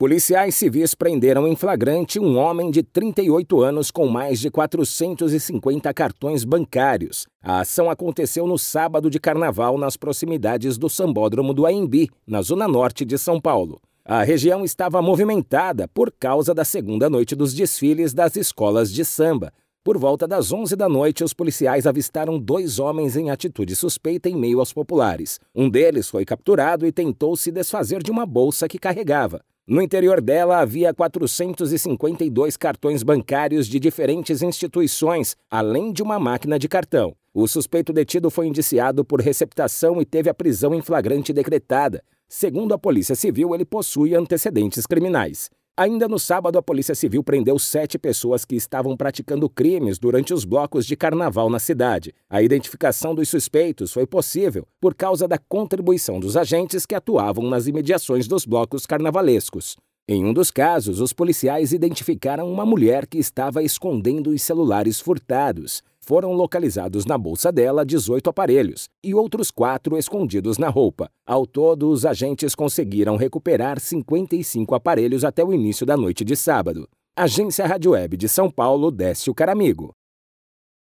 Policiais civis prenderam em flagrante um homem de 38 anos com mais de 450 cartões bancários. A ação aconteceu no sábado de carnaval nas proximidades do Sambódromo do AMB, na zona norte de São Paulo. A região estava movimentada por causa da segunda noite dos desfiles das escolas de samba. Por volta das 11 da noite, os policiais avistaram dois homens em atitude suspeita em meio aos populares. Um deles foi capturado e tentou se desfazer de uma bolsa que carregava. No interior dela havia 452 cartões bancários de diferentes instituições, além de uma máquina de cartão. O suspeito detido foi indiciado por receptação e teve a prisão em flagrante decretada. Segundo a Polícia Civil, ele possui antecedentes criminais. Ainda no sábado, a Polícia Civil prendeu sete pessoas que estavam praticando crimes durante os blocos de carnaval na cidade. A identificação dos suspeitos foi possível por causa da contribuição dos agentes que atuavam nas imediações dos blocos carnavalescos. Em um dos casos, os policiais identificaram uma mulher que estava escondendo os celulares furtados. Foram localizados na bolsa dela 18 aparelhos e outros quatro escondidos na roupa. Ao todo, os agentes conseguiram recuperar 55 aparelhos até o início da noite de sábado. Agência Rádio Web de São Paulo, Décio Caramigo.